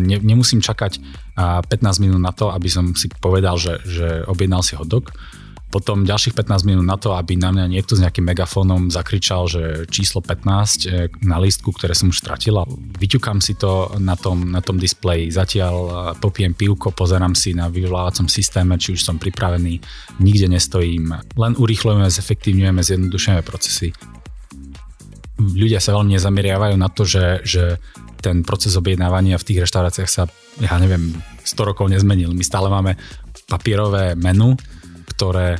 ne, nemusím čakať 15 minút na to, aby som si povedal, že, že objednal si hotdog. Potom ďalších 15 minút na to, aby na mňa niekto s nejakým megafónom zakričal, že číslo 15 e, na lístku, ktoré som už stratila. Vyťukám si to na tom, na tom displeji, zatiaľ e, popijem pivko, pozerám si na vyvolávacom systéme, či už som pripravený, nikde nestojím. Len urýchlujeme, zefektívňujeme, zjednodušujeme procesy. Ľudia sa veľmi nezameriavajú na to, že, že ten proces objednávania v tých reštauráciách sa, ja neviem, 100 rokov nezmenil. My stále máme papierové menu, ktoré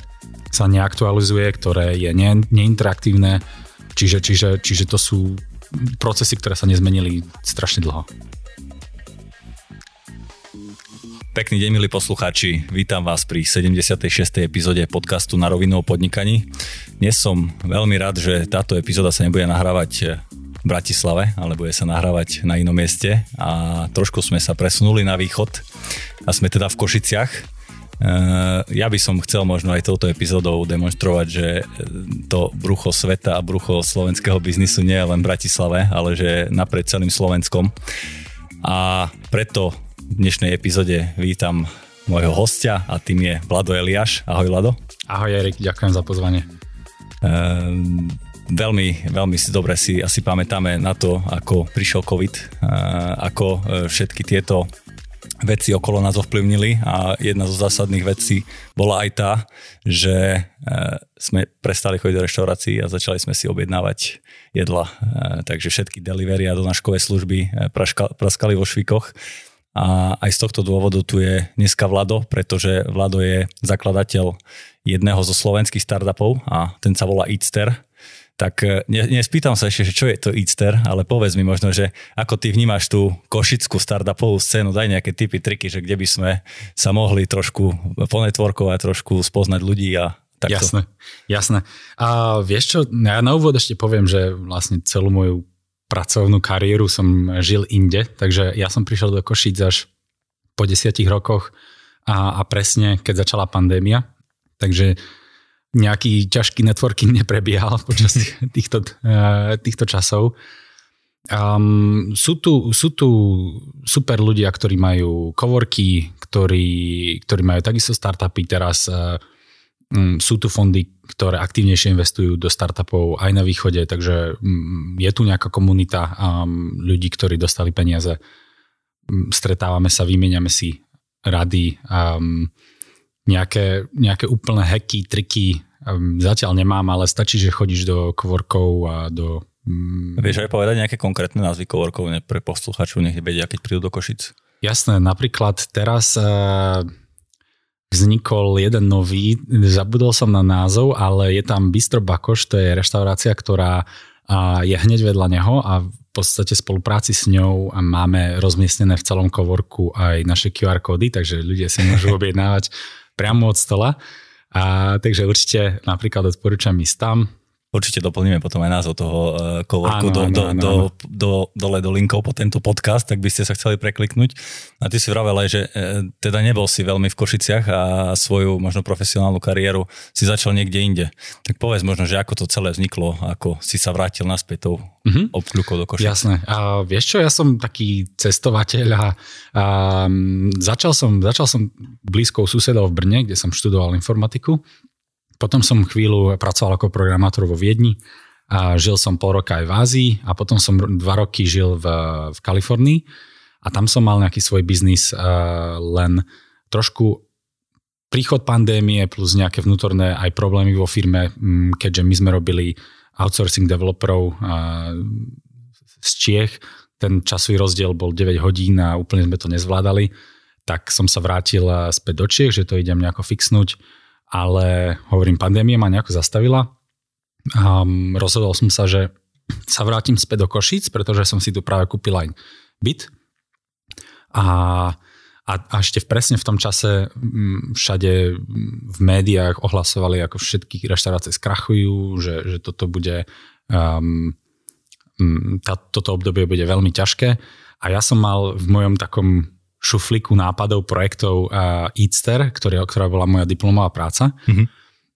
sa neaktualizuje, ktoré je ne, neinteraktívne, čiže, čiže, čiže to sú procesy, ktoré sa nezmenili strašne dlho. Pekný deň, milí poslucháči. Vítam vás pri 76. epizóde podcastu Na rovinu o podnikaní. Dnes som veľmi rád, že táto epizóda sa nebude nahrávať v Bratislave, ale bude sa nahrávať na inom mieste a trošku sme sa presunuli na východ a sme teda v Košiciach Eh, ja by som chcel možno aj touto epizódou demonstrovať, že to brucho sveta a brucho slovenského biznisu nie je len v Bratislave, ale že napred celým Slovenskom. A preto v dnešnej epizóde vítam môjho hostia a tým je Vlado Eliáš. Ahoj Vlado. Ahoj Erik, ďakujem za pozvanie. Um, veľmi, veľmi si dobre si asi pamätáme na to, ako prišiel COVID, ako všetky tieto veci okolo nás ovplyvnili a jedna zo zásadných vecí bola aj tá, že e, sme prestali chodiť do reštaurácií a začali sme si objednávať jedla. Takže všetky delivery a donáškové služby praskali vo švikoch. A aj z tohto dôvodu tu je dneska Vlado, pretože Vlado je zakladateľ jedného zo slovenských startupov a ten sa volá Eatster tak e, ne, nespýtam sa ešte, že čo je to Eatster, ale povedz mi možno, že ako ty vnímaš tú košickú startupovú scénu, daj nejaké typy, triky, že kde by sme sa mohli trošku ponetworkovať, trošku spoznať ľudí a takto. Jasné, jasné. A vieš čo, ja na úvod ešte poviem, že vlastne celú moju pracovnú kariéru som žil inde, takže ja som prišiel do Košic až po desiatich rokoch a, a presne keď začala pandémia, takže nejaký ťažký networking neprebiehal počas týchto, eh, týchto časov. Um, sú, tu, sú tu super ľudia, ktorí majú coworky, ktorí, ktorí majú takisto startupy. Teraz um, sú tu fondy, ktoré aktívnejšie investujú do startupov aj na východe, takže um, je tu nejaká komunita um, ľudí, ktorí dostali peniaze. Um, stretávame sa, vymeniame si rady. Um, nejaké, nejaké úplné hacky, triky um, zatiaľ nemám, ale stačí, že chodíš do kvorkov a do... Um... Vieš aj povedať nejaké konkrétne názvy kvorkov pre posluchačov, nech vedia, keď prídu do Košic? Jasné, napríklad teraz uh, vznikol jeden nový, zabudol som na názov, ale je tam Bistro Bakoš, to je reštaurácia, ktorá uh, je hneď vedľa neho a v podstate spolupráci s ňou máme rozmiestnené v celom kovorku aj naše QR kódy, takže ľudia si môžu objednávať priamo od stola. A, takže určite napríklad odporúčam ísť tam, Určite doplníme potom aj názov toho uh, coworku do, do, do, do, dole do linkov po tento podcast, tak by ste sa chceli prekliknúť. A ty si vravel aj, že uh, teda nebol si veľmi v Košiciach a svoju možno profesionálnu kariéru si začal niekde inde. Tak povedz možno, že ako to celé vzniklo, ako si sa vrátil naspäť tou mm-hmm. obkľukou do Košic. Jasné. A vieš čo, ja som taký cestovateľ a, a začal, som, začal som blízkou susedov v Brne, kde som študoval informatiku potom som chvíľu pracoval ako programátor vo Viedni a žil som pol roka aj v Ázii a potom som dva roky žil v, v Kalifornii a tam som mal nejaký svoj biznis uh, len trošku príchod pandémie plus nejaké vnútorné aj problémy vo firme, keďže my sme robili outsourcing developerov uh, z Čiech, ten časový rozdiel bol 9 hodín a úplne sme to nezvládali, tak som sa vrátil späť do Čiech, že to idem nejako fixnúť ale hovorím, pandémia ma nejako zastavila. Um, rozhodol som sa, že sa vrátim späť do Košíc, pretože som si tu práve kúpil aj byt. A, a, a ešte presne v tom čase všade v médiách ohlasovali, ako všetky reštaurácie skrachujú, že, že toto bude um, tá, toto obdobie bude veľmi ťažké. A ja som mal v mojom takom šuflíku nápadov, projektov uh, Eatster, ktorý, ktorá bola moja diplomová práca, mm-hmm.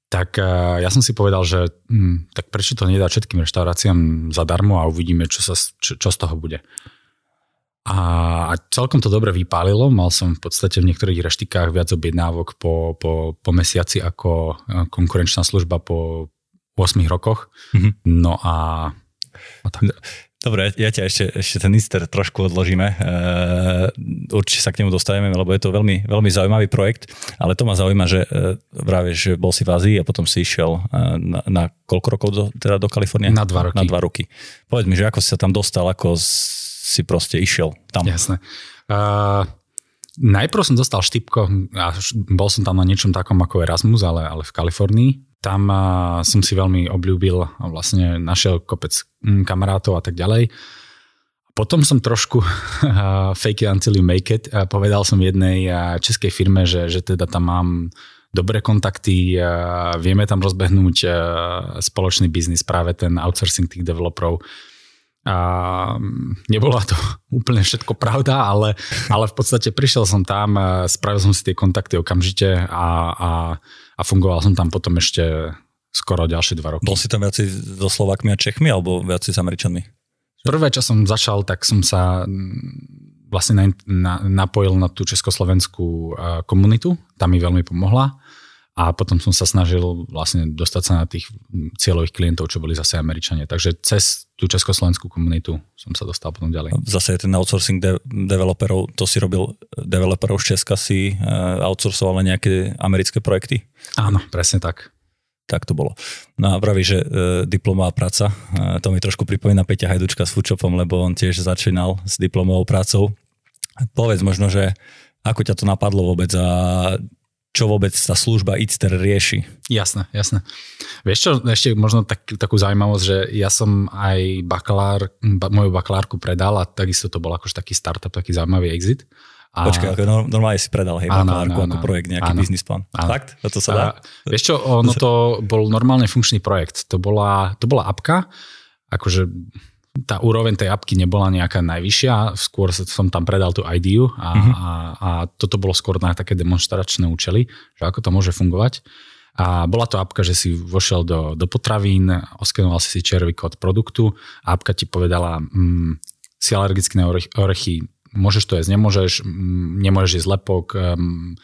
tak uh, ja som si povedal, že hm, tak prečo to nedá všetkým reštauráciám zadarmo a uvidíme, čo, sa, čo, čo z toho bude. A celkom to dobre vypálilo. Mal som v podstate v niektorých reštikách viac objednávok po, po, po mesiaci ako e, konkurenčná služba po 8 rokoch. Mm-hmm. No a, a tak. Dobre, ja ťa ešte, ešte ten Easter trošku odložíme. E, určite sa k nemu dostaneme, lebo je to veľmi, veľmi zaujímavý projekt, ale to ma zaujíma, že e, práve, že bol si v Ázii a potom si išiel e, na, na koľko rokov do, teda do Kalifornie? Na dva roky. Na dva roky. Povedz mi, že ako si sa tam dostal, ako si proste išiel tam. Jasné. Uh, najprv som dostal štipko a bol som tam na niečom takom ako Erasmus, ale, ale v Kalifornii tam som si veľmi obľúbil a vlastne našiel kopec mm, kamarátov a tak ďalej. Potom som trošku fake it until you make it. Povedal som jednej českej firme, že, že teda tam mám dobré kontakty, vieme tam rozbehnúť spoločný biznis, práve ten outsourcing tých developerov. A nebola to úplne všetko pravda, ale, ale v podstate prišiel som tam, spravil som si tie kontakty okamžite a, a a fungoval som tam potom ešte skoro ďalšie dva roky. Bol si tam viac so Slovakmi a Čechmi alebo viac s Američanmi? Prvé, čo som začal, tak som sa mm, vlastne na, na, napojil na tú československú komunitu, tam mi veľmi pomohla a potom som sa snažil vlastne dostať sa na tých cieľových klientov, čo boli zase Američania. Takže cez tú československú komunitu som sa dostal potom ďalej. Zase ten outsourcing de- developerov, to si robil developerov z Česka, si uh, outsourcoval nejaké americké projekty? Áno, presne tak. Tak to bolo. No a praví, že e, diplomová práca, e, to mi trošku pripomína Peťa Hajdučka s Foodshopom, lebo on tiež začínal s diplomovou prácou. Povedz možno, že ako ťa to napadlo vôbec a čo vôbec tá služba Itster rieši. Jasné, jasné. Vieš čo, ešte možno tak, takú zaujímavosť, že ja som aj bakalár, ba, moju bakalárku predal a takisto to bol akož taký startup, taký zaujímavý exit. A... Počkaj, ako normálne si predal, hej, áno, áno, ako áno, projekt, nejaký áno, business plan. Áno. Fakt? To sa dá? A, vieš čo, ono to bol normálne funkčný projekt. To bola, to bola apka, akože tá úroveň tej apky nebola nejaká najvyššia, skôr som tam predal tú ideu a, uh-huh. a, a toto bolo skôr na také demonstračné účely, že ako to môže fungovať. A bola to apka, že si vošiel do, do potravín, oskenoval si si červy kód produktu a apka ti povedala, mm, si alergický na orechy, môžeš to jesť, nemôžeš, mm, nemôžeš jesť lepok, mm,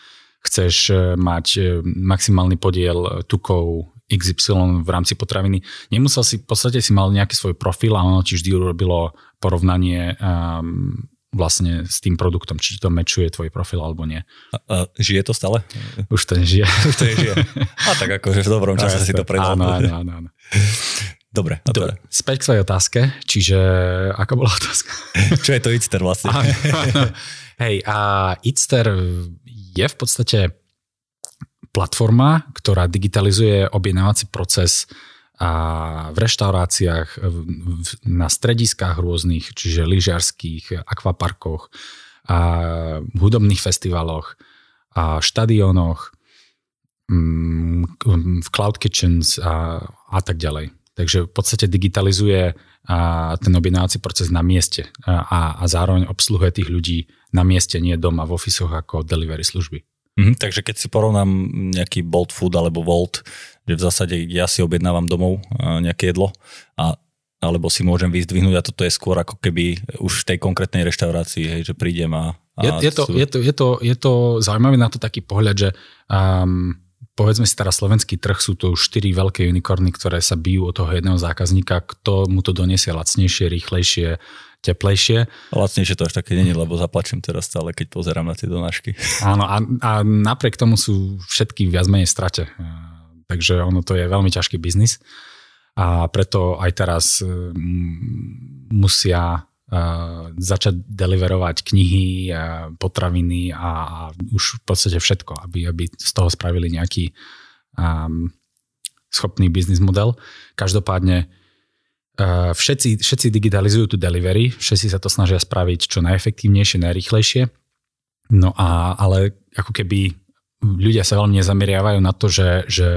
chceš eh, mať eh, maximálny podiel tukov XY v rámci potraviny. Nemusel si, v podstate si mal nejaký svoj profil a ono ti vždy urobilo porovnanie um, vlastne s tým produktom, či to mečuje tvoj profil alebo nie. A, a žije to stále? Už to nežije. Už to nežije. A tak akože v dobrom čase no, si to predal. Áno, áno, áno. áno. Dobre, a Dobre. Späť k svojej otázke, čiže aká bola otázka? Čo je to Itster vlastne? Hej, a Itster je v podstate platforma, ktorá digitalizuje objednávací proces a v reštauráciách, na strediskách rôznych, čiže lyžiarských, akvaparkoch, a hudobných festivaloch, a štadiónoch, mm, v cloud kitchens a, a tak ďalej. Takže v podstate digitalizuje a ten objednávací proces na mieste a, a zároveň obsluhuje tých ľudí na mieste, nie doma v ofisoch ako delivery služby. Mm-hmm, takže keď si porovnám nejaký Bolt Food alebo Volt, že v zásade ja si objednávam domov nejaké jedlo a alebo si môžem vyzdvihnúť a toto je skôr ako keby už v tej konkrétnej reštaurácii, hej, že prídem a... a je, je, to, sú... je, to, je, to, je to zaujímavé na to taký pohľad, že um, povedzme si teraz slovenský trh, sú to už štyri veľké unikorny, ktoré sa bijú od toho jedného zákazníka, kto mu to donesie lacnejšie, rýchlejšie, teplejšie. Lacnejšie to až také není, lebo zaplačím teraz stále, keď pozerám na tie donášky. Áno, a, a napriek tomu sú všetky viac menej strate. Takže ono to je veľmi ťažký biznis a preto aj teraz musia začať deliverovať knihy, potraviny a, už v podstate všetko, aby, aby z toho spravili nejaký um, schopný biznis model. Každopádne všetci, všetci digitalizujú tu delivery, všetci sa to snažia spraviť čo najefektívnejšie, najrychlejšie. No a, ale ako keby ľudia sa veľmi nezameriavajú na to, že, že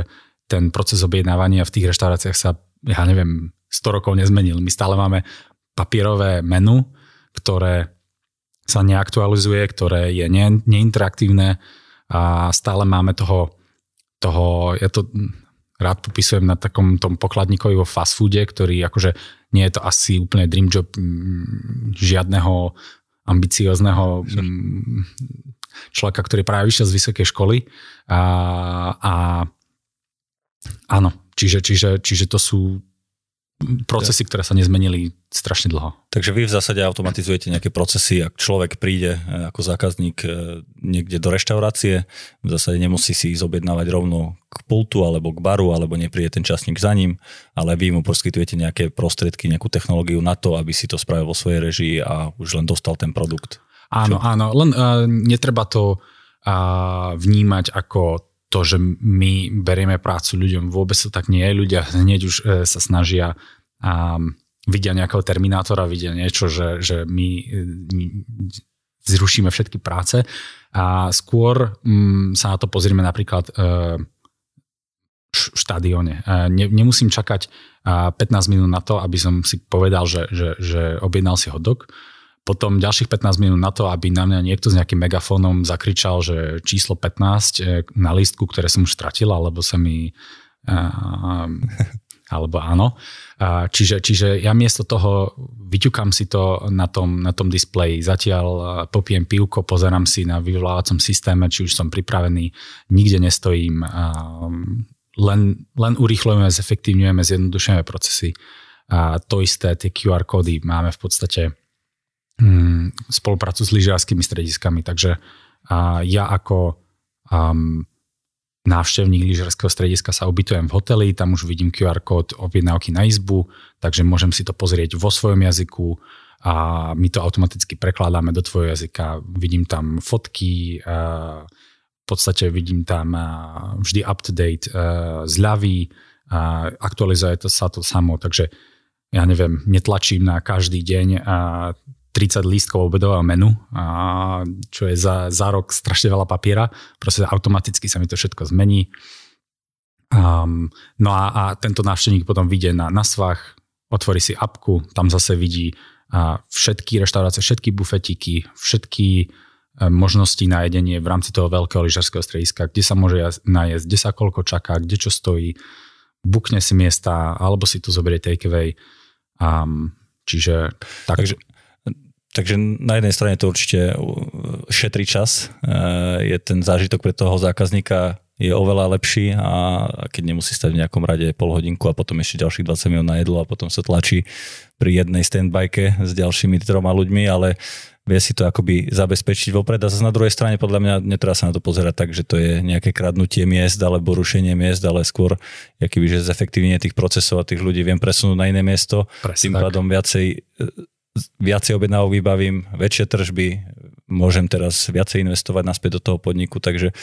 ten proces objednávania v tých reštauráciách sa, ja neviem, 100 rokov nezmenil. My stále máme papierové menu, ktoré sa neaktualizuje, ktoré je ne, neinteraktívne a stále máme toho, toho ja to rád popisujem na takom tom pokladníkovi vo fast foode, ktorý akože nie je to asi úplne dream job mm, žiadneho ambiciozného mm, človeka, ktorý práve vyšiel z vysokej školy. A, a áno, čiže, čiže, čiže to sú procesy, ktoré sa nezmenili strašne dlho. Takže vy v zásade automatizujete nejaké procesy, ak človek príde e, ako zákazník e, niekde do reštaurácie, v zásade nemusí si ísť objednávať rovno k pultu alebo k baru, alebo nepríde ten časník za ním, ale vy mu poskytujete nejaké prostriedky, nejakú technológiu na to, aby si to spravil vo svojej režii a už len dostal ten produkt. Áno, Čo? áno, len uh, netreba to uh, vnímať ako to, že my berieme prácu ľuďom. Vôbec to tak nie je. Ľudia hneď už e, sa snažia a vidia nejakého terminátora, vidia niečo, že, že my, e, my zrušíme všetky práce a skôr mm, sa na to pozrieme napríklad e, v štadióne. Ne, nemusím čakať 15 minút na to, aby som si povedal, že, že, že objednal si hodok potom ďalších 15 minút na to, aby na mňa niekto s nejakým megafónom zakričal, že číslo 15 e, na lístku, ktoré som už stratil, alebo sa mi... alebo áno. Čiže, čiže ja miesto toho vyťukám si to na tom, na tom displeji, zatiaľ popijem pivko, pozerám si na vyvolávacom systéme, či už som pripravený, nikde nestojím, len, len urýchlujeme, zefektívňujeme, zjednodušujeme procesy. A to isté, tie QR kódy máme v podstate spoluprácu s lyžiarskými strediskami. Takže a ja ako um, návštevník lyžiarského strediska sa ubytujem v hoteli, tam už vidím QR kód objednávky na izbu, takže môžem si to pozrieť vo svojom jazyku a my to automaticky prekladáme do tvojho jazyka. Vidím tam fotky, v podstate vidím tam vždy up-to-date zľavy, aktualizuje to sa to samo, takže ja neviem, netlačím na každý deň 30 lístkov obedového menu, a čo je za, za rok strašne veľa papiera. Proste automaticky sa mi to všetko zmení. Um, no a, a tento návštevník potom vyjde na, na svach, otvorí si apku, tam zase vidí a všetky reštaurácie, všetky bufetiky, všetky e, možnosti na jedenie v rámci toho veľkého lyžarského strediska, kde sa môže najesť, kde sa koľko čaká, kde čo stojí, bukne si miesta, alebo si tu zoberie takeaway. Um, čiže tak. Takže Takže na jednej strane to určite šetrí čas, e, je ten zážitok pre toho zákazníka je oveľa lepší a keď nemusí stať v nejakom rade pol hodinku a potom ešte ďalších 20 minút na jedlo a potom sa tlačí pri jednej standbajke s ďalšími troma ľuďmi, ale vie si to akoby zabezpečiť vopred. A zase na druhej strane podľa mňa netreba sa na to pozerať tak, že to je nejaké kradnutie miest alebo rušenie miest, ale skôr akýby, že zefektívne tých procesov a tých ľudí viem presunúť na iné miesto, Presne tým pádom viacej viacej objednávok vybavím, väčšie tržby, môžem teraz viacej investovať naspäť do toho podniku, takže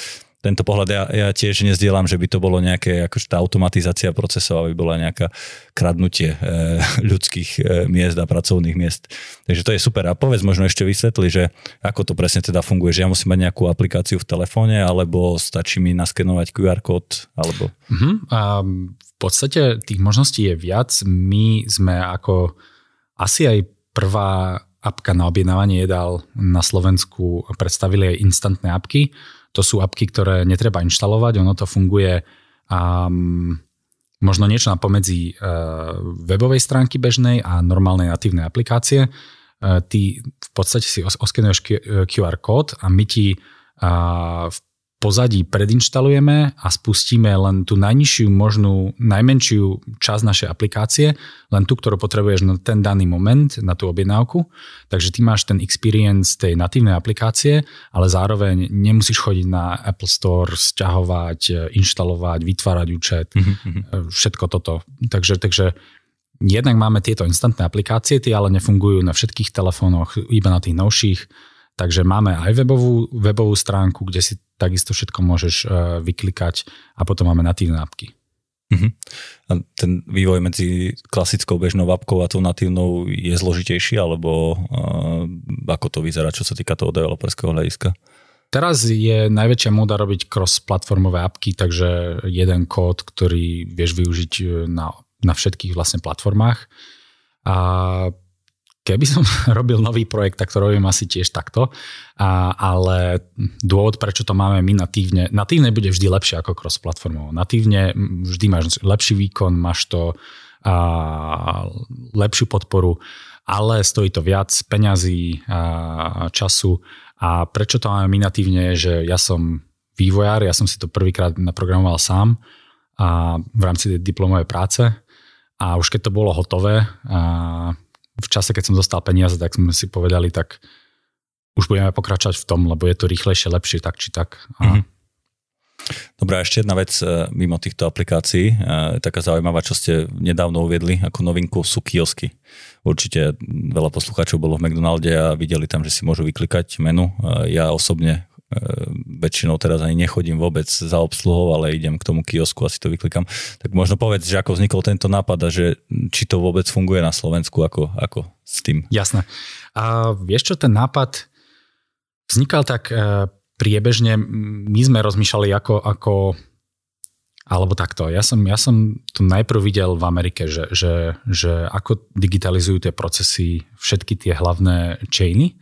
tento pohľad ja, ja tiež nezdielam, že by to bolo nejaké, akože tá automatizácia procesov, aby bola nejaká kradnutie e, ľudských e, miest a pracovných miest. Takže to je super. A povedz možno ešte vysvetli, že ako to presne teda funguje, že ja musím mať nejakú aplikáciu v telefóne, alebo stačí mi naskenovať QR kód, alebo... Uh-huh. A v podstate tých možností je viac. My sme ako asi aj prvá apka na objednávanie jedál na Slovensku predstavili aj instantné apky. To sú apky, ktoré netreba inštalovať, ono to funguje um, možno niečo na pomedzi uh, webovej stránky bežnej a normálnej natívnej aplikácie. Uh, ty v podstate si oskenuješ QR kód a my ti v pozadí predinštalujeme a spustíme len tú najnižšiu možnú, najmenšiu časť našej aplikácie, len tú, ktorú potrebuješ na ten daný moment, na tú objednávku. Takže ty máš ten experience tej natívnej aplikácie, ale zároveň nemusíš chodiť na Apple Store, sťahovať, inštalovať, vytvárať účet, mm-hmm. všetko toto. Takže, takže jednak máme tieto instantné aplikácie, tie ale nefungujú na všetkých telefónoch, iba na tých novších Takže máme aj webovú, webovú stránku, kde si takisto všetko môžeš uh, vyklikať a potom máme natívne apky. Uh-huh. A ten vývoj medzi klasickou bežnou apkou a tou natívnou je zložitejší, alebo uh, ako to vyzerá, čo sa týka toho developerského hľadiska? Teraz je najväčšia móda robiť cross-platformové apky, takže jeden kód, ktorý vieš využiť e, na, na všetkých vlastne platformách. A Keby som robil nový projekt, tak to robím asi tiež takto, a, ale dôvod, prečo to máme my natívne, natívne bude vždy lepšie ako cross-platformovo. Natívne vždy máš lepší výkon, máš to a, lepšiu podporu, ale stojí to viac peňazí, času a prečo to máme my natívne je, že ja som vývojár, ja som si to prvýkrát naprogramoval sám a v rámci tej diplomovej práce a už keď to bolo hotové a v čase, keď som dostal peniaze, tak sme si povedali, tak už budeme pokračovať v tom, lebo je to rýchlejšie, lepšie, tak či tak. A mm-hmm. Dobre, a ešte jedna vec e, mimo týchto aplikácií, e, taká zaujímavá, čo ste nedávno uviedli ako novinku, sú kiosky. Určite veľa poslucháčov bolo v McDonalde a videli tam, že si môžu vyklikať menu. E, ja osobne väčšinou teraz ani nechodím vôbec za obsluhou, ale idem k tomu kiosku a si to vyklikám. Tak možno povedz, že ako vznikol tento nápad a že či to vôbec funguje na Slovensku, ako, ako s tým. Jasné. A vieš čo, ten nápad vznikal tak priebežne my sme rozmýšľali ako, ako alebo takto. Ja som, ja som to najprv videl v Amerike, že, že, že ako digitalizujú tie procesy všetky tie hlavné chainy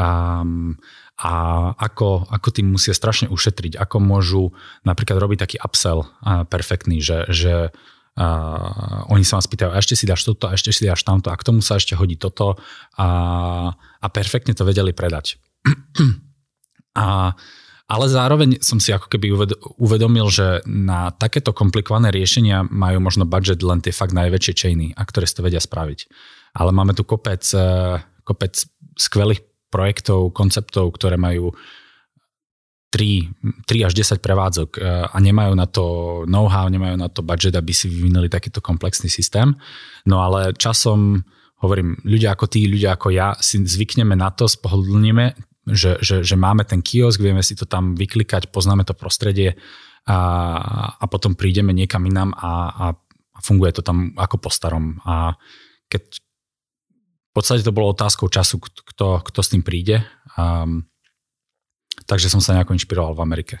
um, a ako, ako tým musia strašne ušetriť, ako môžu napríklad robiť taký upsell perfektný, že, že uh, oni sa vás pýtajú, a ešte si dáš toto, a ešte si dáš tamto, a k tomu sa ešte hodí toto a, a perfektne to vedeli predať. A, ale zároveň som si ako keby uvedomil, že na takéto komplikované riešenia majú možno budget len tie fakt najväčšie chainy, a ktoré si to vedia spraviť. Ale máme tu kopec, e, kopec skvelých projektov, konceptov, ktoré majú 3, 3 až 10 prevádzok e, a nemajú na to know-how, nemajú na to budget, aby si vyvinuli takýto komplexný systém. No ale časom, hovorím, ľudia ako tí, ľudia ako ja si zvykneme na to, spohodlníme že, že, že máme ten kiosk, vieme si to tam vyklikať, poznáme to prostredie a, a potom prídeme niekam inám a, a, a funguje to tam ako po starom. A keď v podstate to bolo otázkou času, kto, kto s tým príde. Um, takže som sa nejako inšpiroval v Amerike.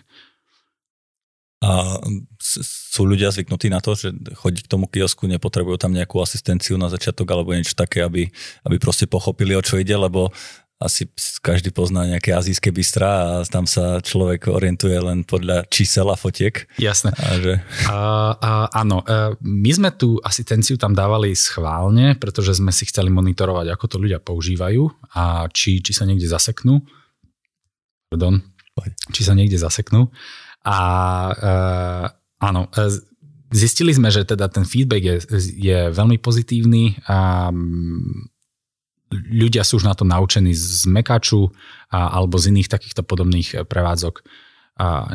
A sú ľudia zvyknutí na to, že chodí k tomu kiosku, nepotrebujú tam nejakú asistenciu na začiatok alebo niečo také, aby, aby proste pochopili, o čo ide, lebo asi každý pozná nejaké azijské bystra a tam sa človek orientuje len podľa čísel a fotiek. Jasné. A že... a, a, áno, e, my sme tú asistenciu tam dávali schválne, pretože sme si chceli monitorovať, ako to ľudia používajú a či, či sa niekde zaseknú. Pardon. Či sa niekde zaseknú. A e, áno, e, zistili sme, že teda ten feedback je, je veľmi pozitívny a ľudia sú už na to naučení z Mekaču a, alebo z iných takýchto podobných eh, prevádzok. A,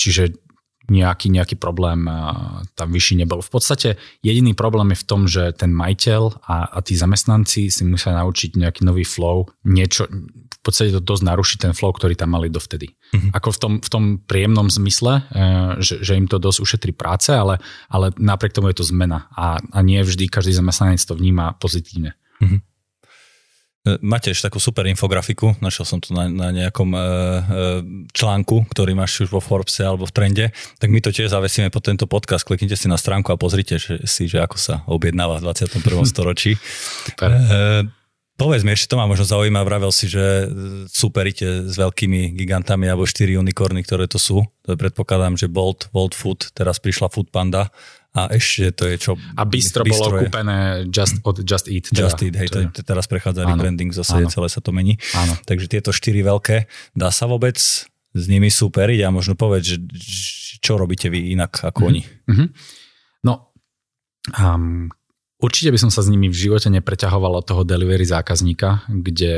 čiže nejaký, nejaký problém a, tam vyšší nebol. V podstate jediný problém je v tom, že ten majiteľ a, a tí zamestnanci si musia naučiť nejaký nový flow, niečo, v podstate to dosť naruší ten flow, ktorý tam mali dovtedy. Mm-hmm. Ako v tom, v tom príjemnom zmysle, e, že, že im to dosť ušetrí práce, ale, ale napriek tomu je to zmena a, a nie vždy každý zamestnanec to vníma pozitívne. Mm-hmm. Máte ešte takú super infografiku, našiel som to na, na nejakom e, e, článku, ktorý máš už vo Forbese alebo v Trende, tak my to tiež zavesíme po tento podcast, kliknite si na stránku a pozrite že, si, že ako sa objednáva v 21. storočí. Super. E, Povedz mi, ešte to ma možno zaujíma, vravel si, že superíte s veľkými gigantami alebo štyri unikorny, ktoré to sú. To je predpokladám, že Bolt, Bolt Food, teraz prišla Food Panda a ešte to je čo... A Bistro, bistro bolo je, kúpené just, od Just Eat. Teda, Just Eat, hej, teda. to, teraz prechádza áno, rebranding, zase áno. celé sa to mení. Áno. Takže tieto štyri veľké, dá sa vôbec s nimi superiť a možno povedať, že čo robíte vy inak ako mm-hmm. oni? Mm-hmm. No, um, určite by som sa s nimi v živote nepreťahoval od toho delivery zákazníka, kde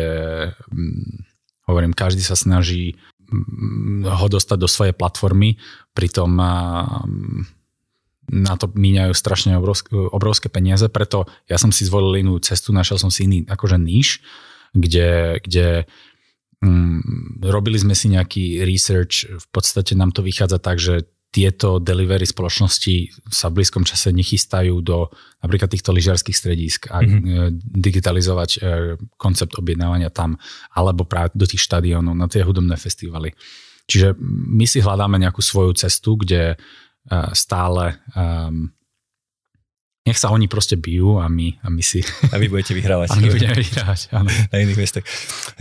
um, hovorím, každý sa snaží um, ho dostať do svojej platformy, pritom um, na to míňajú strašne obrovské, obrovské peniaze, preto ja som si zvolil inú cestu, našiel som si iný akože níž, kde, kde mm, robili sme si nejaký research, v podstate nám to vychádza tak, že tieto delivery spoločnosti sa v blízkom čase nechystajú do napríklad týchto lyžiarských stredísk a mm-hmm. digitalizovať e, koncept objednávania tam, alebo práve do tých štadiónov, na tie hudobné festivaly. Čiže my si hľadáme nejakú svoju cestu, kde stále um, nech sa oni proste bijú a my, a my si... A vy budete vyhrávať. A my budeme vyhrávať, áno. Na iných miestach.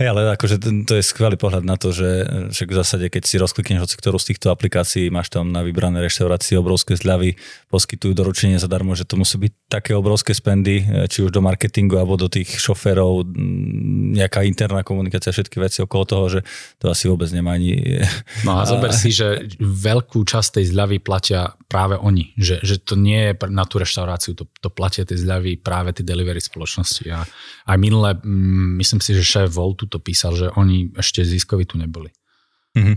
Hej, ale akože to je skvelý pohľad na to, že však v zásade, keď si rozklikneš hoci ktorú z týchto aplikácií, máš tam na vybrané reštaurácie obrovské zľavy, poskytujú doručenie zadarmo, že to musí byť také obrovské spendy, či už do marketingu alebo do tých šoférov, nejaká interná komunikácia, všetky veci okolo toho, že to asi vôbec nemá ani... No a zober si, že veľkú časť tej zľavy platia práve oni, že, že to nie je na tú reštauráciu to, to platia tie zľavy práve tie delivery spoločnosti. A aj minule, mm, myslím si, že šéf Voltu to písal, že oni ešte ziskoví tu neboli. Mm-hmm.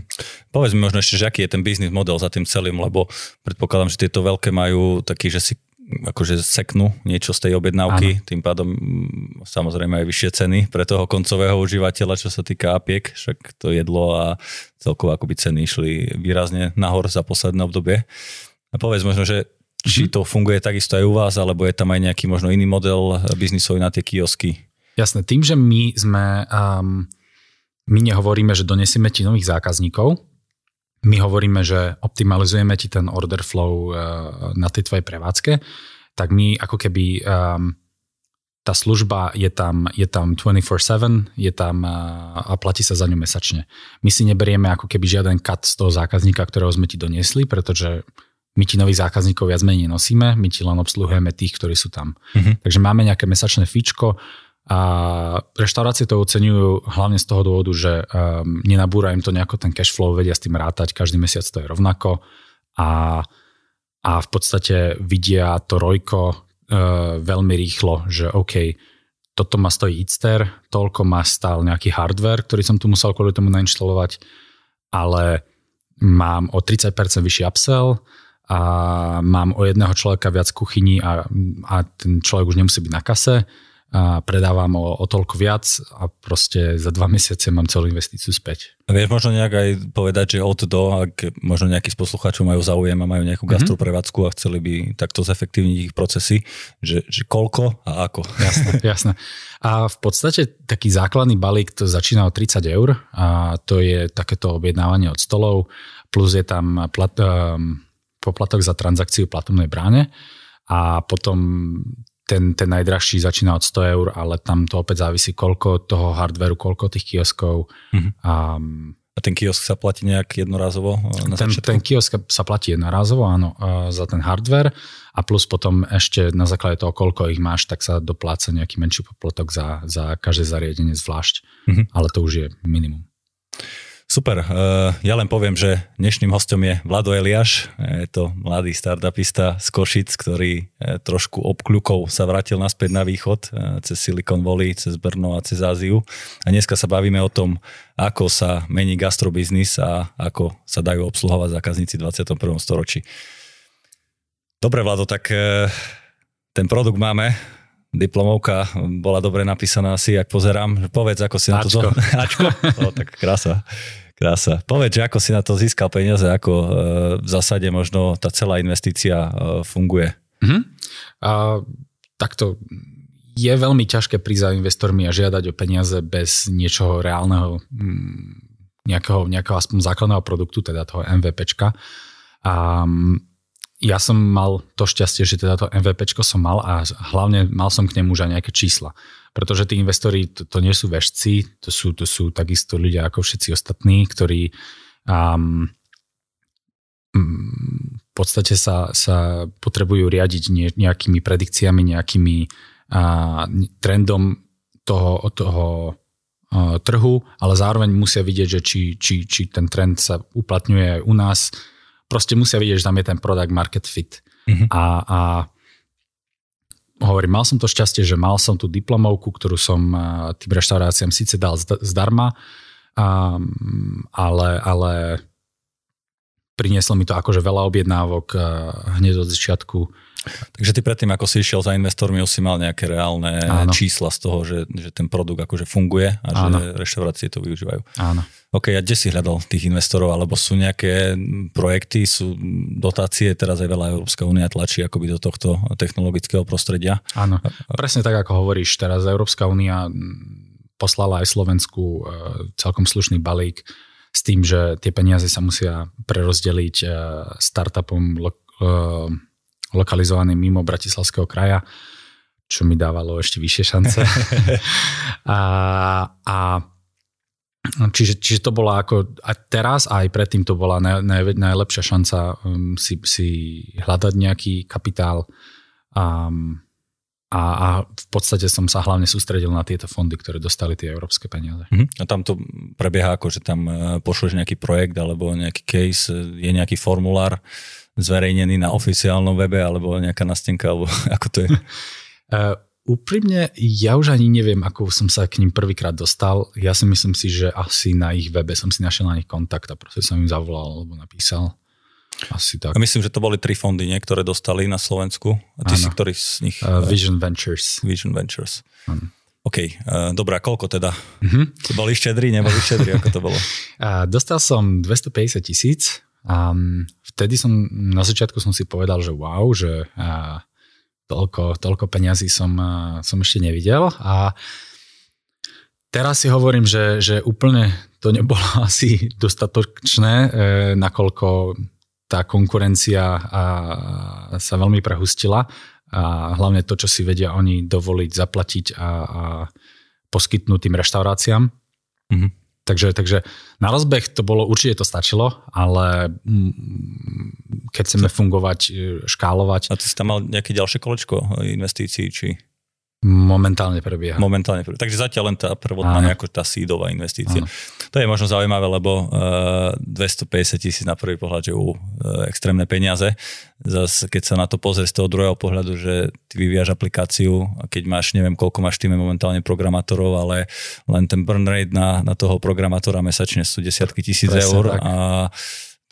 Povedz mi možno ešte, že aký je ten biznis model za tým celým, lebo predpokladám, že tieto veľké majú taký, že si akože seknú niečo z tej objednávky, Áno. tým pádom mm, samozrejme aj vyššie ceny pre toho koncového užívateľa, čo sa týka apiek, však to jedlo a celkovo akoby ceny išli výrazne nahor za posledné obdobie. A povedz možno, že či to funguje takisto aj u vás, alebo je tam aj nejaký možno iný model biznisový na tie kiosky? Jasné, tým, že my sme, um, my nehovoríme, že donesieme ti nových zákazníkov, my hovoríme, že optimalizujeme ti ten order flow uh, na tej tvojej prevádzke, tak my ako keby um, tá služba je tam, je tam 24-7, je tam uh, a platí sa za ňu mesačne. My si neberieme ako keby žiaden cut z toho zákazníka, ktorého sme ti doniesli, pretože my ti nových zákazníkov viac menej nosíme, my ti len obsluhujeme tých, ktorí sú tam. Uh-huh. Takže máme nejaké mesačné fičko a reštaurácie to oceňujú hlavne z toho dôvodu, že um, nenabúra im to nejako ten cash flow, vedia s tým rátať, každý mesiac to je rovnako a, a v podstate vidia to rojko uh, veľmi rýchlo, že OK, toto ma stojí Itster, toľko ma stál nejaký hardware, ktorý som tu musel kvôli tomu nainštalovať, ale mám o 30% vyšší upsell, a mám o jedného človeka viac kuchyni a, a ten človek už nemusí byť na kase a predávam o, o toľko viac a proste za dva mesiace mám celú investíciu späť. Vieš možno nejak aj povedať, že od do, ak možno nejakí z poslucháčov majú záujem a majú nejakú mm-hmm. gastroprevádzku a chceli by takto zefektívniť ich procesy, že, že koľko a ako. Jasné, jasné. A v podstate taký základný balík to začína od 30 eur a to je takéto objednávanie od stolov, plus je tam plat, um, poplatok za transakciu platobnej bráne a potom ten, ten najdrahší začína od 100 eur, ale tam to opäť závisí, koľko toho hardveru, koľko tých kioskov. Mm-hmm. A, a ten kiosk sa platí nejak jednorazovo? Na ten, ten kiosk sa platí jednorazovo, áno, za ten hardware a plus potom ešte na základe toho, koľko ich máš, tak sa dopláca nejaký menší poplatok za, za každé zariadenie zvlášť, mm-hmm. ale to už je minimum. Super, eh, ja len poviem, že dnešným hostom je Vlado Eliáš, je to mladý startupista z Košic, ktorý eh, trošku obkľukov sa vrátil naspäť na východ eh, cez Silicon Valley, cez Brno a cez Áziu. A dneska sa bavíme o tom, ako sa mení gastrobiznis a ako sa dajú obsluhovať zákazníci v 21. storočí. Dobre, Vlado, tak ten produkt máme, diplomovka bola dobre napísaná asi, ak pozerám. Povedz, ako si na to... Ačko. Ačko? O, tak krása. Krása. Povedz, ako si na to získal peniaze, ako e, v zásade možno tá celá investícia e, funguje. Mm-hmm. A, takto je veľmi ťažké prísť za investormi a žiadať o peniaze bez niečoho reálneho, mm, nejakého, nejakého aspoň základného produktu, teda toho MVPčka. A ja som mal to šťastie, že teda to MVP som mal a hlavne mal som k nemu už aj nejaké čísla. Pretože tí investori, to, to nie sú vešci, to sú, to sú takisto ľudia ako všetci ostatní, ktorí um, v podstate sa, sa potrebujú riadiť nejakými predikciami, nejakými uh, trendom toho, toho uh, trhu, ale zároveň musia vidieť, že či, či, či ten trend sa uplatňuje aj u nás, proste musia vidieť, že tam je ten product market fit. Mm-hmm. A, a hovorím, mal som to šťastie, že mal som tú diplomovku, ktorú som tým reštauráciám síce dal zdarma, um, ale, ale prinieslo mi to akože veľa objednávok hneď od začiatku Takže ty predtým, ako si išiel za investormi, už si mal nejaké reálne Áno. čísla z toho, že, že ten produkt akože funguje a Áno. že reštaurácie to využívajú. Áno. OK, a kde si hľadal tých investorov, alebo sú nejaké projekty, sú dotácie, teraz aj veľa Európska únia tlačí akoby do tohto technologického prostredia. Áno, presne tak, ako hovoríš, teraz Európska únia poslala aj Slovensku e, celkom slušný balík s tým, že tie peniaze sa musia prerozdeliť e, startupom e, lokalizovaný mimo Bratislavského kraja, čo mi dávalo ešte vyššie šance. a, a Čiže, čiže to bola ako, a teraz a aj predtým to bola naj, naj, najlepšia šanca um, si, si hľadať nejaký kapitál um, a, a v podstate som sa hlavne sústredil na tieto fondy, ktoré dostali tie európske peniaze. Uh-huh. A tam to prebieha ako, že tam e, pošleš nejaký projekt alebo nejaký case, je nejaký formulár zverejnený na oficiálnom webe alebo nejaká nastenka, alebo ako to je? Uh, Úprimne, ja už ani neviem, ako som sa k ním prvýkrát dostal. Ja si myslím si, že asi na ich webe som si našiel na nich kontakt a proste som im zavolal alebo napísal. Asi tak. A myslím, že to boli tri fondy, nie, ktoré dostali na Slovensku. A ty ano. si ktorý z nich? Uh, Vision Ventures. Vision Ventures. Ano. OK, uh, dobrá, koľko teda? Uh-huh. Boli štedri, neboli štedri, ako to bolo? Uh, dostal som 250 tisíc. Um, vtedy som, na začiatku som si povedal, že wow, že uh, toľko, toľko peňazí som, som ešte nevidel a teraz si hovorím, že, že úplne to nebolo asi dostatočné, e, nakoľko tá konkurencia sa veľmi prehustila a hlavne to, čo si vedia oni dovoliť zaplatiť a, a poskytnúť tým reštauráciám. Mm-hmm. Takže, takže na rozbeh to bolo, určite to stačilo, ale mm, keď chceme fungovať, e, škálovať. A ty si tam mal nejaké ďalšie kolečko investícií, či? Momentálne prebieha. Momentálne prebieha. Takže zatiaľ len tá prvotná nejako tá sídová investícia. Áno. To je možno zaujímavé, lebo uh, e, 250 tisíc na prvý pohľad, že uh, extrémne peniaze. Zas, keď sa na to pozrie z toho druhého pohľadu, že ty vyvíjaš aplikáciu a keď máš, neviem koľko máš týme momentálne programátorov, ale len ten burn rate na, na toho programátora mesačne sú desiatky tisíc Presne eur tak. a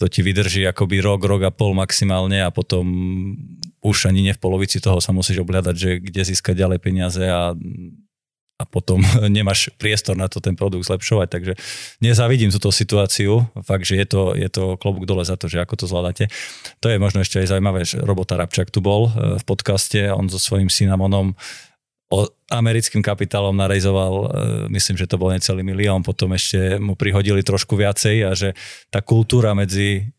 to ti vydrží akoby rok, rok a pol maximálne a potom už ani nie v polovici toho sa musíš obľadať, že kde získať ďalej peniaze a a potom nemáš priestor na to ten produkt zlepšovať. Takže nezavidím túto situáciu. Fakt, že je to, je to klobúk dole za to, že ako to zvládate. To je možno ešte aj zaujímavé, že Robota Rabčak tu bol e, v podcaste. On so svojím Cynamonom o americkým kapitálom narejzoval, e, myslím, že to bol necelý milión, potom ešte mu prihodili trošku viacej a že tá kultúra medzi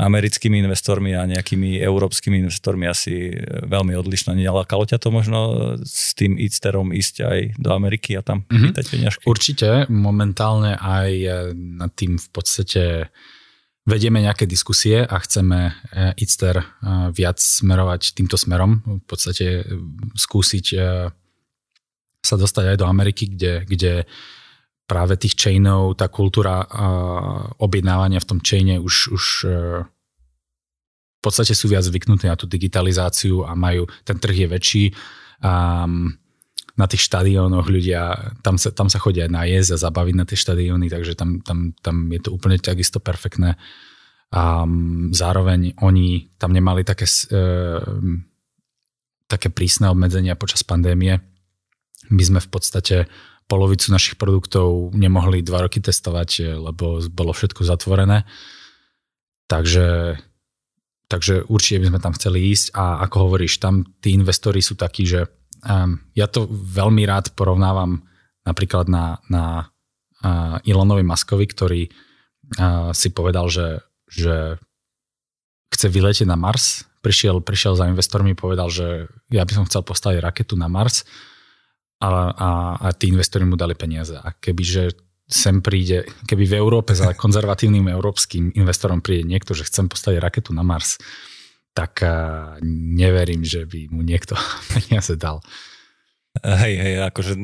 americkými investormi a nejakými európskymi investormi asi veľmi odlišná. Nelákalo ťa to možno s tým Eatsterom ísť aj do Ameriky a tam mm-hmm. pýtať peňažky? Určite, momentálne aj nad tým v podstate vedieme nejaké diskusie a chceme Eatster viac smerovať týmto smerom, v podstate skúsiť sa dostať aj do Ameriky, kde, kde práve tých chainov, tá kultúra objednávania v tom chaine už, už e, v podstate sú viac zvyknutí na tú digitalizáciu a majú, ten trh je väčší. Um, na tých štadiónoch ľudia, tam sa, tam sa chodia aj najesť a zabaviť na tie štadióny, takže tam, tam, tam je to úplne takisto perfektné. Um, zároveň oni tam nemali také, uh, také prísne obmedzenia počas pandémie, my sme v podstate polovicu našich produktov nemohli dva roky testovať, lebo bolo všetko zatvorené. Takže, takže určite by sme tam chceli ísť. A ako hovoríš, tam tí investori sú takí, že um, ja to veľmi rád porovnávam napríklad na, na uh, Elonovi Maskovi, ktorý uh, si povedal, že, že chce vyletieť na Mars, prišiel, prišiel za investormi, povedal, že ja by som chcel postaviť raketu na Mars a, a, a tí investori mu dali peniaze. A kebyže sem príde, keby v Európe za konzervatívnym európskym investorom príde niekto, že chcem postaviť raketu na Mars, tak neverím, že by mu niekto peniaze dal. Hej, hej, akože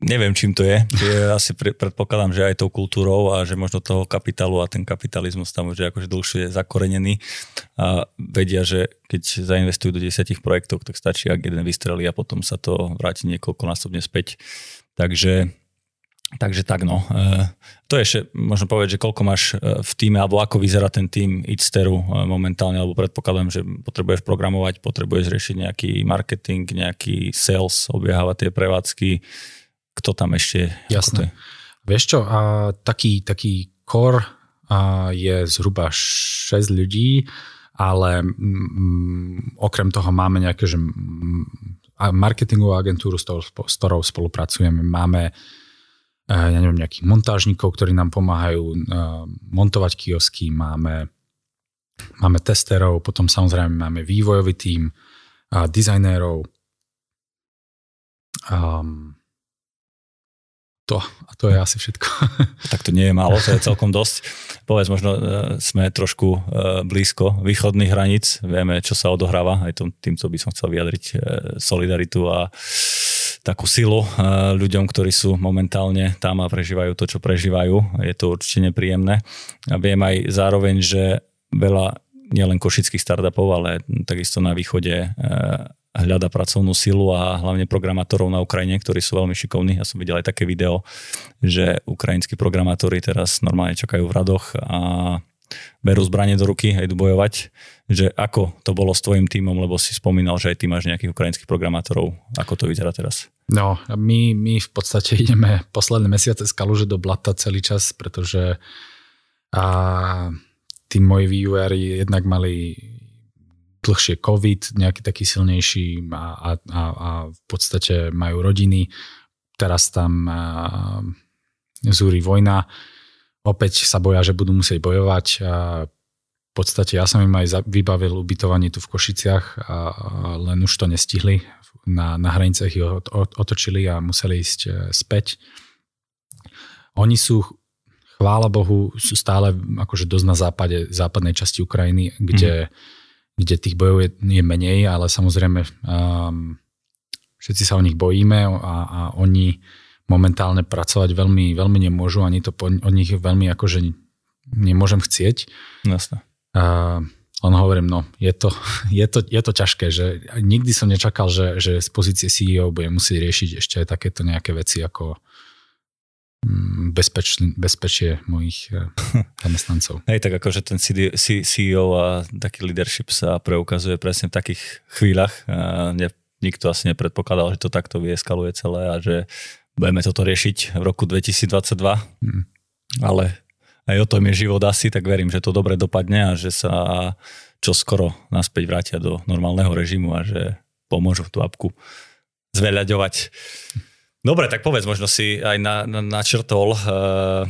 neviem, čím to je. je asi predpokladám, že aj tou kultúrou a že možno toho kapitálu a ten kapitalizmus tam už je akože dlhšie zakorenený a vedia, že keď zainvestujú do desiatich projektov, tak stačí, ak jeden vystrelí a potom sa to vráti niekoľkonásobne späť. Takže Takže tak no. E, to je ešte, možno povedať, že koľko máš e, v týme, alebo ako vyzerá ten tým Itsteru e, momentálne, alebo predpokladám, že potrebuješ programovať, potrebuješ riešiť nejaký marketing, nejaký sales, obiehávať tie prevádzky, kto tam ešte... Jasné. Vieš čo, a taký, taký core a je zhruba 6 ľudí, ale mm, okrem toho máme nejaké, že marketingovú agentúru, s ktorou, spolupracujeme. Máme ja neviem, nejakých montážnikov, ktorí nám pomáhajú montovať kiosky, máme máme testerov, potom samozrejme máme vývojový tím, dizajnérov. Um, to, a to je asi všetko. Tak to nie je málo, to je celkom dosť. Povedz, možno e, sme trošku e, blízko východných hraníc, vieme, čo sa odohráva, aj týmto by som chcel vyjadriť e, solidaritu a takú silu ľuďom, ktorí sú momentálne tam a prežívajú to, čo prežívajú. Je to určite nepríjemné. A viem aj zároveň, že veľa nielen košických startupov, ale takisto na východe hľada pracovnú silu a hlavne programátorov na Ukrajine, ktorí sú veľmi šikovní. Ja som videl aj také video, že ukrajinskí programátori teraz normálne čakajú v radoch a berú zbranie do ruky a idú bojovať. Že ako to bolo s tvojim tímom, lebo si spomínal, že aj ty máš nejakých ukrajinských programátorov. Ako to vyzerá teraz? No, my, my v podstate ideme posledné mesiace z kaluže do blata celý čas, pretože a tí moji vývojári jednak mali dlhšie COVID, nejaký taký silnejší a, a, a, a v podstate majú rodiny. Teraz tam a, zúri vojna. Opäť sa boja, že budú musieť bojovať. A v podstate ja som im aj vybavil ubytovanie tu v Košiciach, a, a len už to nestihli. Na, na hraniciach ich otočili a museli ísť e, späť. Oni sú chvála Bohu, sú stále akože dosť na západe, západnej časti Ukrajiny, kde mm kde tých bojov je, je menej, ale samozrejme um, všetci sa o nich bojíme a, a oni momentálne pracovať veľmi, veľmi nemôžu, ani to po, od nich veľmi akože nemôžem chcieť. Jasne. Uh, len hovorím, no, je to, je, to, je to ťažké, že nikdy som nečakal, že, že z pozície CEO bude musieť riešiť ešte aj takéto nejaké veci ako Mm, bezpečný, bezpečie mojich eh, zamestnancov. Hej, tak akože ten CEO a taký leadership sa preukazuje presne v takých chvíľach. Ne, nikto asi nepredpokladal, že to takto vyeskaluje celé a že budeme toto riešiť v roku 2022. Hmm. Ale aj o tom je život asi, tak verím, že to dobre dopadne a že sa čo skoro naspäť vrátia do normálneho režimu a že pomôžu tú apku zveľaďovať. Dobre, tak povedz, možno si aj na, na, načrtol uh,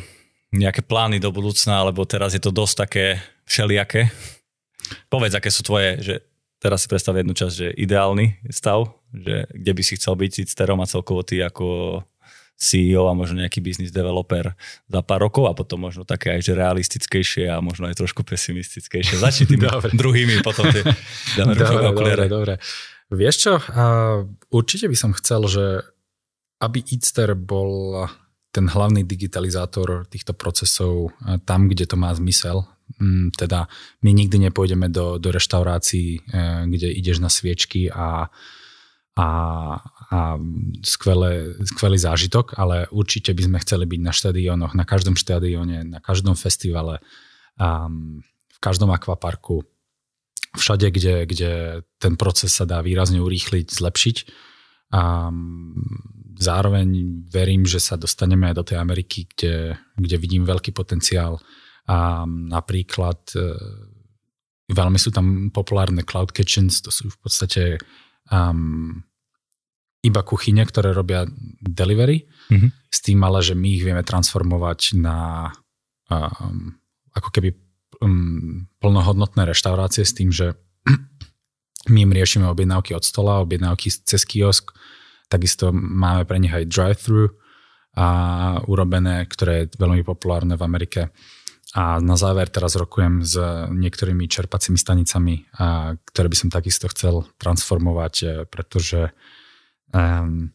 nejaké plány do budúcna, alebo teraz je to dosť také všelijaké. Povedz, aké sú tvoje, že teraz si predstav jednu časť, že ideálny stav, že kde by si chcel byť s terom a celkovo ty ako CEO a možno nejaký business developer za pár rokov a potom možno také aj že realistickejšie a možno aj trošku pesimistickejšie. Začni tými druhými, potom tie dáme dobre, dobre, dobre. Vieš čo, uh, určite by som chcel, že aby Eatster bol ten hlavný digitalizátor týchto procesov tam, kde to má zmysel. Mm, teda my nikdy nepôjdeme do, do reštaurácií, e, kde ideš na sviečky a, a, a skvelé, skvelý zážitok, ale určite by sme chceli byť na štadiónoch, na každom štadióne, na každom festivale, v každom akvaparku, všade, kde, kde ten proces sa dá výrazne urýchliť, zlepšiť. A zároveň verím, že sa dostaneme aj do tej Ameriky, kde, kde vidím veľký potenciál. A napríklad e, veľmi sú tam populárne cloud kitchens, to sú v podstate um, iba kuchyne, ktoré robia delivery, mm-hmm. s tým ale, že my ich vieme transformovať na um, ako keby um, plnohodnotné reštaurácie s tým, že my im riešime objednávky od stola, objednávky cez kiosk, Takisto máme pre nich aj drive-thru urobené, ktoré je veľmi populárne v Amerike. A na záver teraz rokujem s niektorými čerpacími stanicami, a, ktoré by som takisto chcel transformovať, e, pretože um,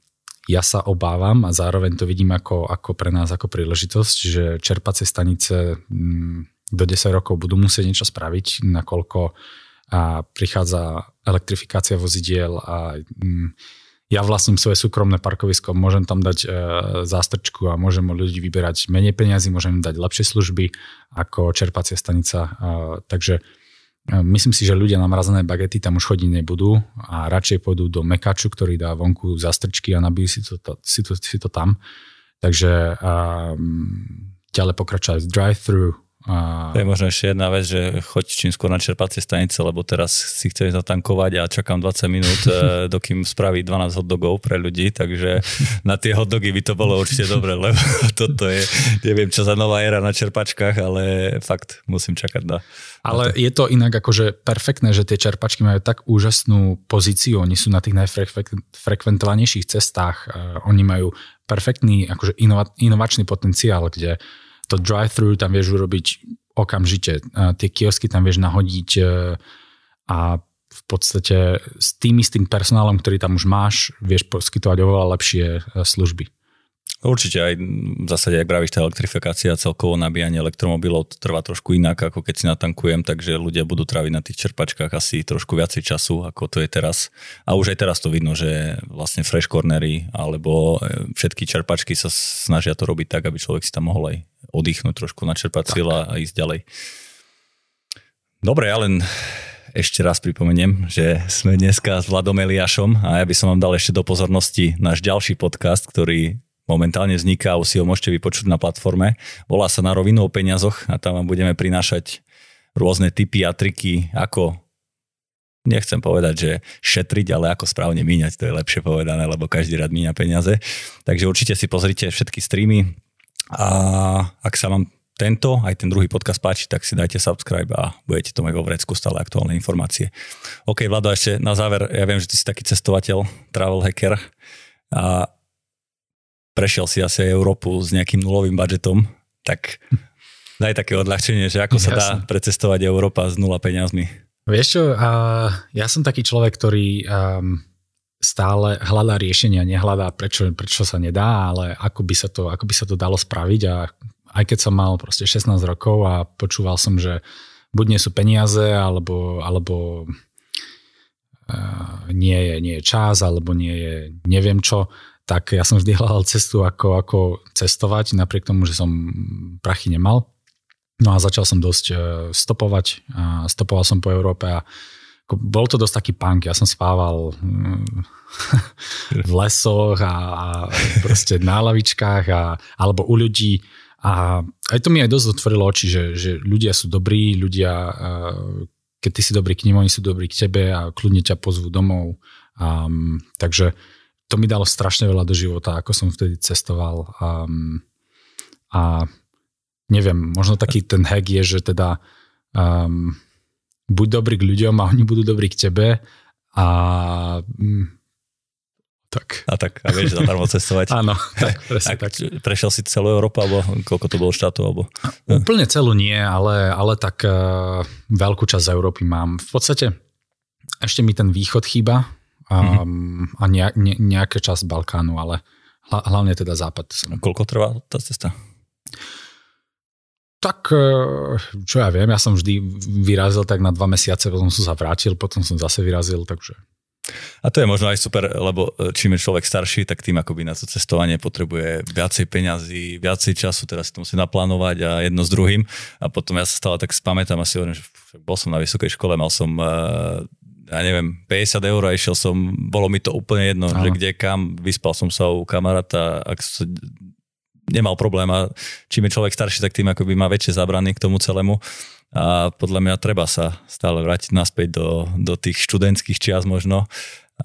ja sa obávam a zároveň to vidím ako, ako pre nás ako príležitosť, že čerpacie stanice um, do 10 rokov budú musieť niečo spraviť, nakoľko a prichádza elektrifikácia vozidiel a um, ja vlastním svoje súkromné parkovisko, môžem tam dať e, zástrčku a môžem od ľudí vyberať menej peniazy, môžem dať lepšie služby ako čerpacia stanica. E, takže e, myslím si, že ľudia na mrazené bagety tam už chodiť nebudú a radšej pôjdu do mekaču, ktorý dá vonku zástrčky a nabijú si to, si to, si to tam. Takže um, ďalej pokračovať drive-thru, A... To je možno ešte jedna vec, že choď čím skôr na čerpacie stanice, lebo teraz si chcem zatankovať a čakám 20 minút, e, dokým spraví 12 hotdogov pre ľudí, takže na tie hotdogy by to bolo určite dobre, lebo toto je, neviem čo za nová éra na čerpačkách, ale fakt musím čakať na... Ale na to. je to inak akože perfektné, že tie čerpačky majú tak úžasnú pozíciu, oni sú na tých najfrekventovanejších cestách, e, oni majú perfektný akože inova, inovačný potenciál, kde to drive-thru tam vieš urobiť okamžite. Tie kiosky tam vieš nahodiť e, a v podstate s tým istým personálom, ktorý tam už máš, vieš poskytovať oveľa lepšie e, služby. Určite aj v zásade, ak vravíš, tá elektrifikácia, celkovo nabíjanie elektromobilov trvá trošku inak, ako keď si natankujem, takže ľudia budú tráviť na tých čerpačkách asi trošku viacej času, ako to je teraz. A už aj teraz to vidno, že vlastne fresh cornery alebo e, všetky čerpačky sa snažia to robiť tak, aby človek si tam mohol aj oddychnúť trošku, načerpať sila a ísť ďalej. Dobre, ja len ešte raz pripomeniem, že sme dneska s Vladom Eliášom a ja by som vám dal ešte do pozornosti náš ďalší podcast, ktorý momentálne vzniká, už si ho môžete vypočuť na platforme. Volá sa Na rovinu o peniazoch a tam vám budeme prinášať rôzne typy a triky, ako nechcem povedať, že šetriť, ale ako správne míňať, to je lepšie povedané, lebo každý rád míňa peniaze. Takže určite si pozrite všetky streamy a ak sa vám tento, aj ten druhý podcast páči, tak si dajte subscribe a budete to mať vo vrecku stále aktuálne informácie. OK, Vlado, ešte na záver, ja viem, že ty si taký cestovateľ, travel hacker a prešiel si asi Európu s nejakým nulovým budžetom, tak daj také odľahčenie, že ako sa dá precestovať Európa s nula peniazmi. Vieš čo, uh, ja som taký človek, ktorý um, stále hľadá riešenia, nehľadá prečo, prečo sa nedá, ale ako by sa, to, ako by sa to dalo spraviť a aj keď som mal proste 16 rokov a počúval som, že buď nie sú peniaze, alebo, alebo uh, nie, je, nie je čas, alebo nie je neviem čo, tak ja som vždy hľadal cestu, ako, ako cestovať, napriek tomu, že som prachy nemal. No a začal som dosť e, stopovať. A stopoval som po Európe a bol to dosť taký punk. Ja som spával mm, v lesoch a, a proste na lavičkách a, alebo u ľudí. A aj to mi aj dosť otvorilo oči, že, že ľudia sú dobrí, ľudia, keď ty si dobrý k nim, oni sú dobrí k tebe a kľudne ťa pozvú domov. Um, takže to mi dalo strašne veľa do života, ako som vtedy cestoval. Um, a neviem, možno taký ten hack je, že teda um, buď dobrý k ľuďom a oni budú dobrí k tebe a um, tak. A tak, a vieš zadarmo cestovať. Áno, tak, presne tak. Prešiel si celú Európu, alebo koľko to bolo štátov? Alebo... Úplne celú nie, ale, ale tak uh, veľkú časť Európy mám. V podstate ešte mi ten východ chýba, mm-hmm. a ne, ne, nejaké časť Balkánu, ale hlavne teda západ. Koľko trvá tá cesta? Tak, e, čo ja viem, ja som vždy vyrazil tak na dva mesiace, potom som sa vrátil, potom som zase vyrazil, takže... A to je možno aj super, lebo e, čím je človek starší, tak tým akoby na to cestovanie potrebuje viacej peňazí, viacej času, teraz si to musí naplánovať a jedno s druhým. A potom ja sa stále tak spamätám asi hovorím, že bol som na vysokej škole, mal som e, ja neviem, 50 eur a išiel som, bolo mi to úplne jedno, Aha. že kde kam, vyspal som sa u kamaráta, ak sa, nemal problém a čím je človek starší, tak tým akoby má väčšie zábrany k tomu celému a podľa mňa treba sa stále vrátiť naspäť do, do tých študentských čias možno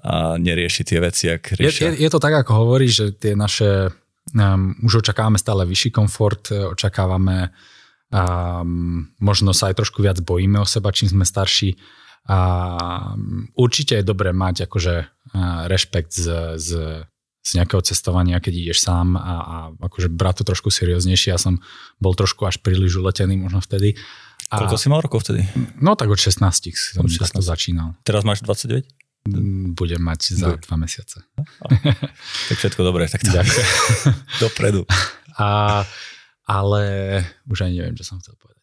a neriešiť tie veci, ak riešia. Je, je, je to tak, ako hovorí, že tie naše, um, už očakávame stále vyšší komfort, očakávame um, možno sa aj trošku viac bojíme o seba, čím sme starší a mm, určite je dobré mať akože rešpekt z, z, z nejakého cestovania, keď ideš sám a, a akože brať to trošku serióznejšie. Ja som bol trošku až príliš uletený možno vtedy. A, Koľko si mal rokov vtedy? No tak od 16 som od 16. začínal. Teraz máš 29? Mm, budem mať za Bude. dva mesiace. A, tak všetko dobré, tak to dopredu. A, ale už aj neviem, čo som chcel povedať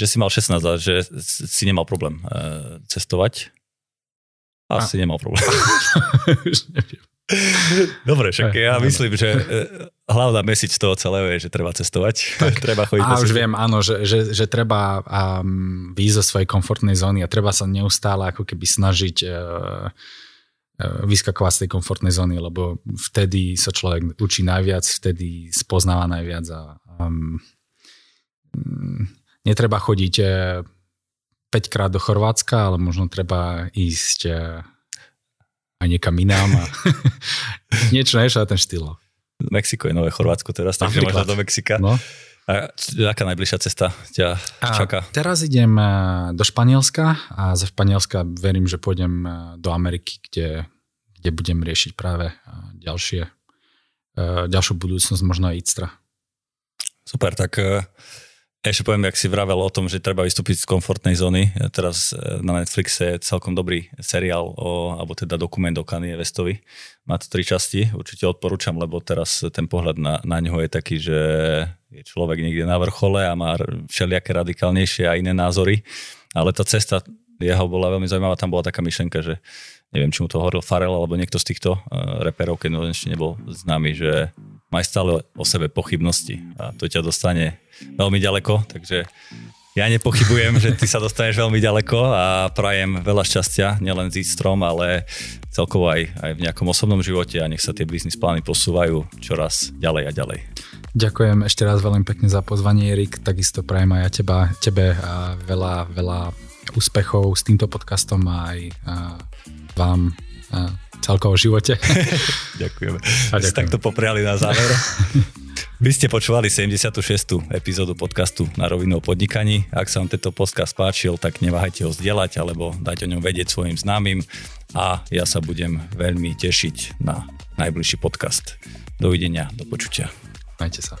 že si mal 16 a že si nemal problém uh, cestovať. Asi a. nemal problém. Dobre, však ja myslím, že e, hlavná mesiť z toho celého je, že treba cestovať. Tak. treba chodiť a už viem, áno, že, že, že treba um, výjsť zo svojej komfortnej zóny a treba sa neustále ako keby snažiť uh, vyskakovať z tej komfortnej zóny, lebo vtedy sa človek učí najviac, vtedy spoznáva najviac a um, netreba chodiť 5 e, krát do Chorvátska, ale možno treba ísť aj niekam inám a niečo, niečo na ten štýl. Mexiko je nové Chorvátsko teraz, takže možno do Mexika. No. A aká najbližšia cesta ťa čaká? A teraz idem do Španielska a ze Španielska verím, že pôjdem do Ameriky, kde, kde budem riešiť práve ďalšie, ďalšiu budúcnosť, možno aj ICTRA. Super, tak ešte poviem, ak si vravel o tom, že treba vystúpiť z komfortnej zóny. Teraz e, na Netflixe je celkom dobrý seriál, o, alebo teda dokument o Kanye Westovi. Má to tri časti, určite odporúčam, lebo teraz ten pohľad na, na ňo je taký, že je človek niekde na vrchole a má všelijaké radikálnejšie a iné názory. Ale tá cesta jeho bola veľmi zaujímavá. Tam bola taká myšlenka, že neviem, či mu to hovoril Farel alebo niekto z týchto uh, reperov, keď on ešte nebol známy, že maj stále o sebe pochybnosti a to ťa dostane veľmi ďaleko, takže ja nepochybujem, že ty sa dostaneš veľmi ďaleko a prajem veľa šťastia, nielen z strom, ale celkovo aj, aj v nejakom osobnom živote a nech sa tie biznis plány posúvajú čoraz ďalej a ďalej. Ďakujem ešte raz veľmi pekne za pozvanie, Erik. Takisto prajem aj ja teba, tebe a veľa, veľa úspechov s týmto podcastom a aj a vám a celkovo živote. ďakujeme. A ďakujem. takto popriali na záver. Vy ste počúvali 76. epizódu podcastu na rovinu o podnikaní. Ak sa vám tento podcast páčil, tak neváhajte ho zdieľať alebo dať o ňom vedieť svojim známym a ja sa budem veľmi tešiť na najbližší podcast. Dovidenia, do počutia. Majte sa.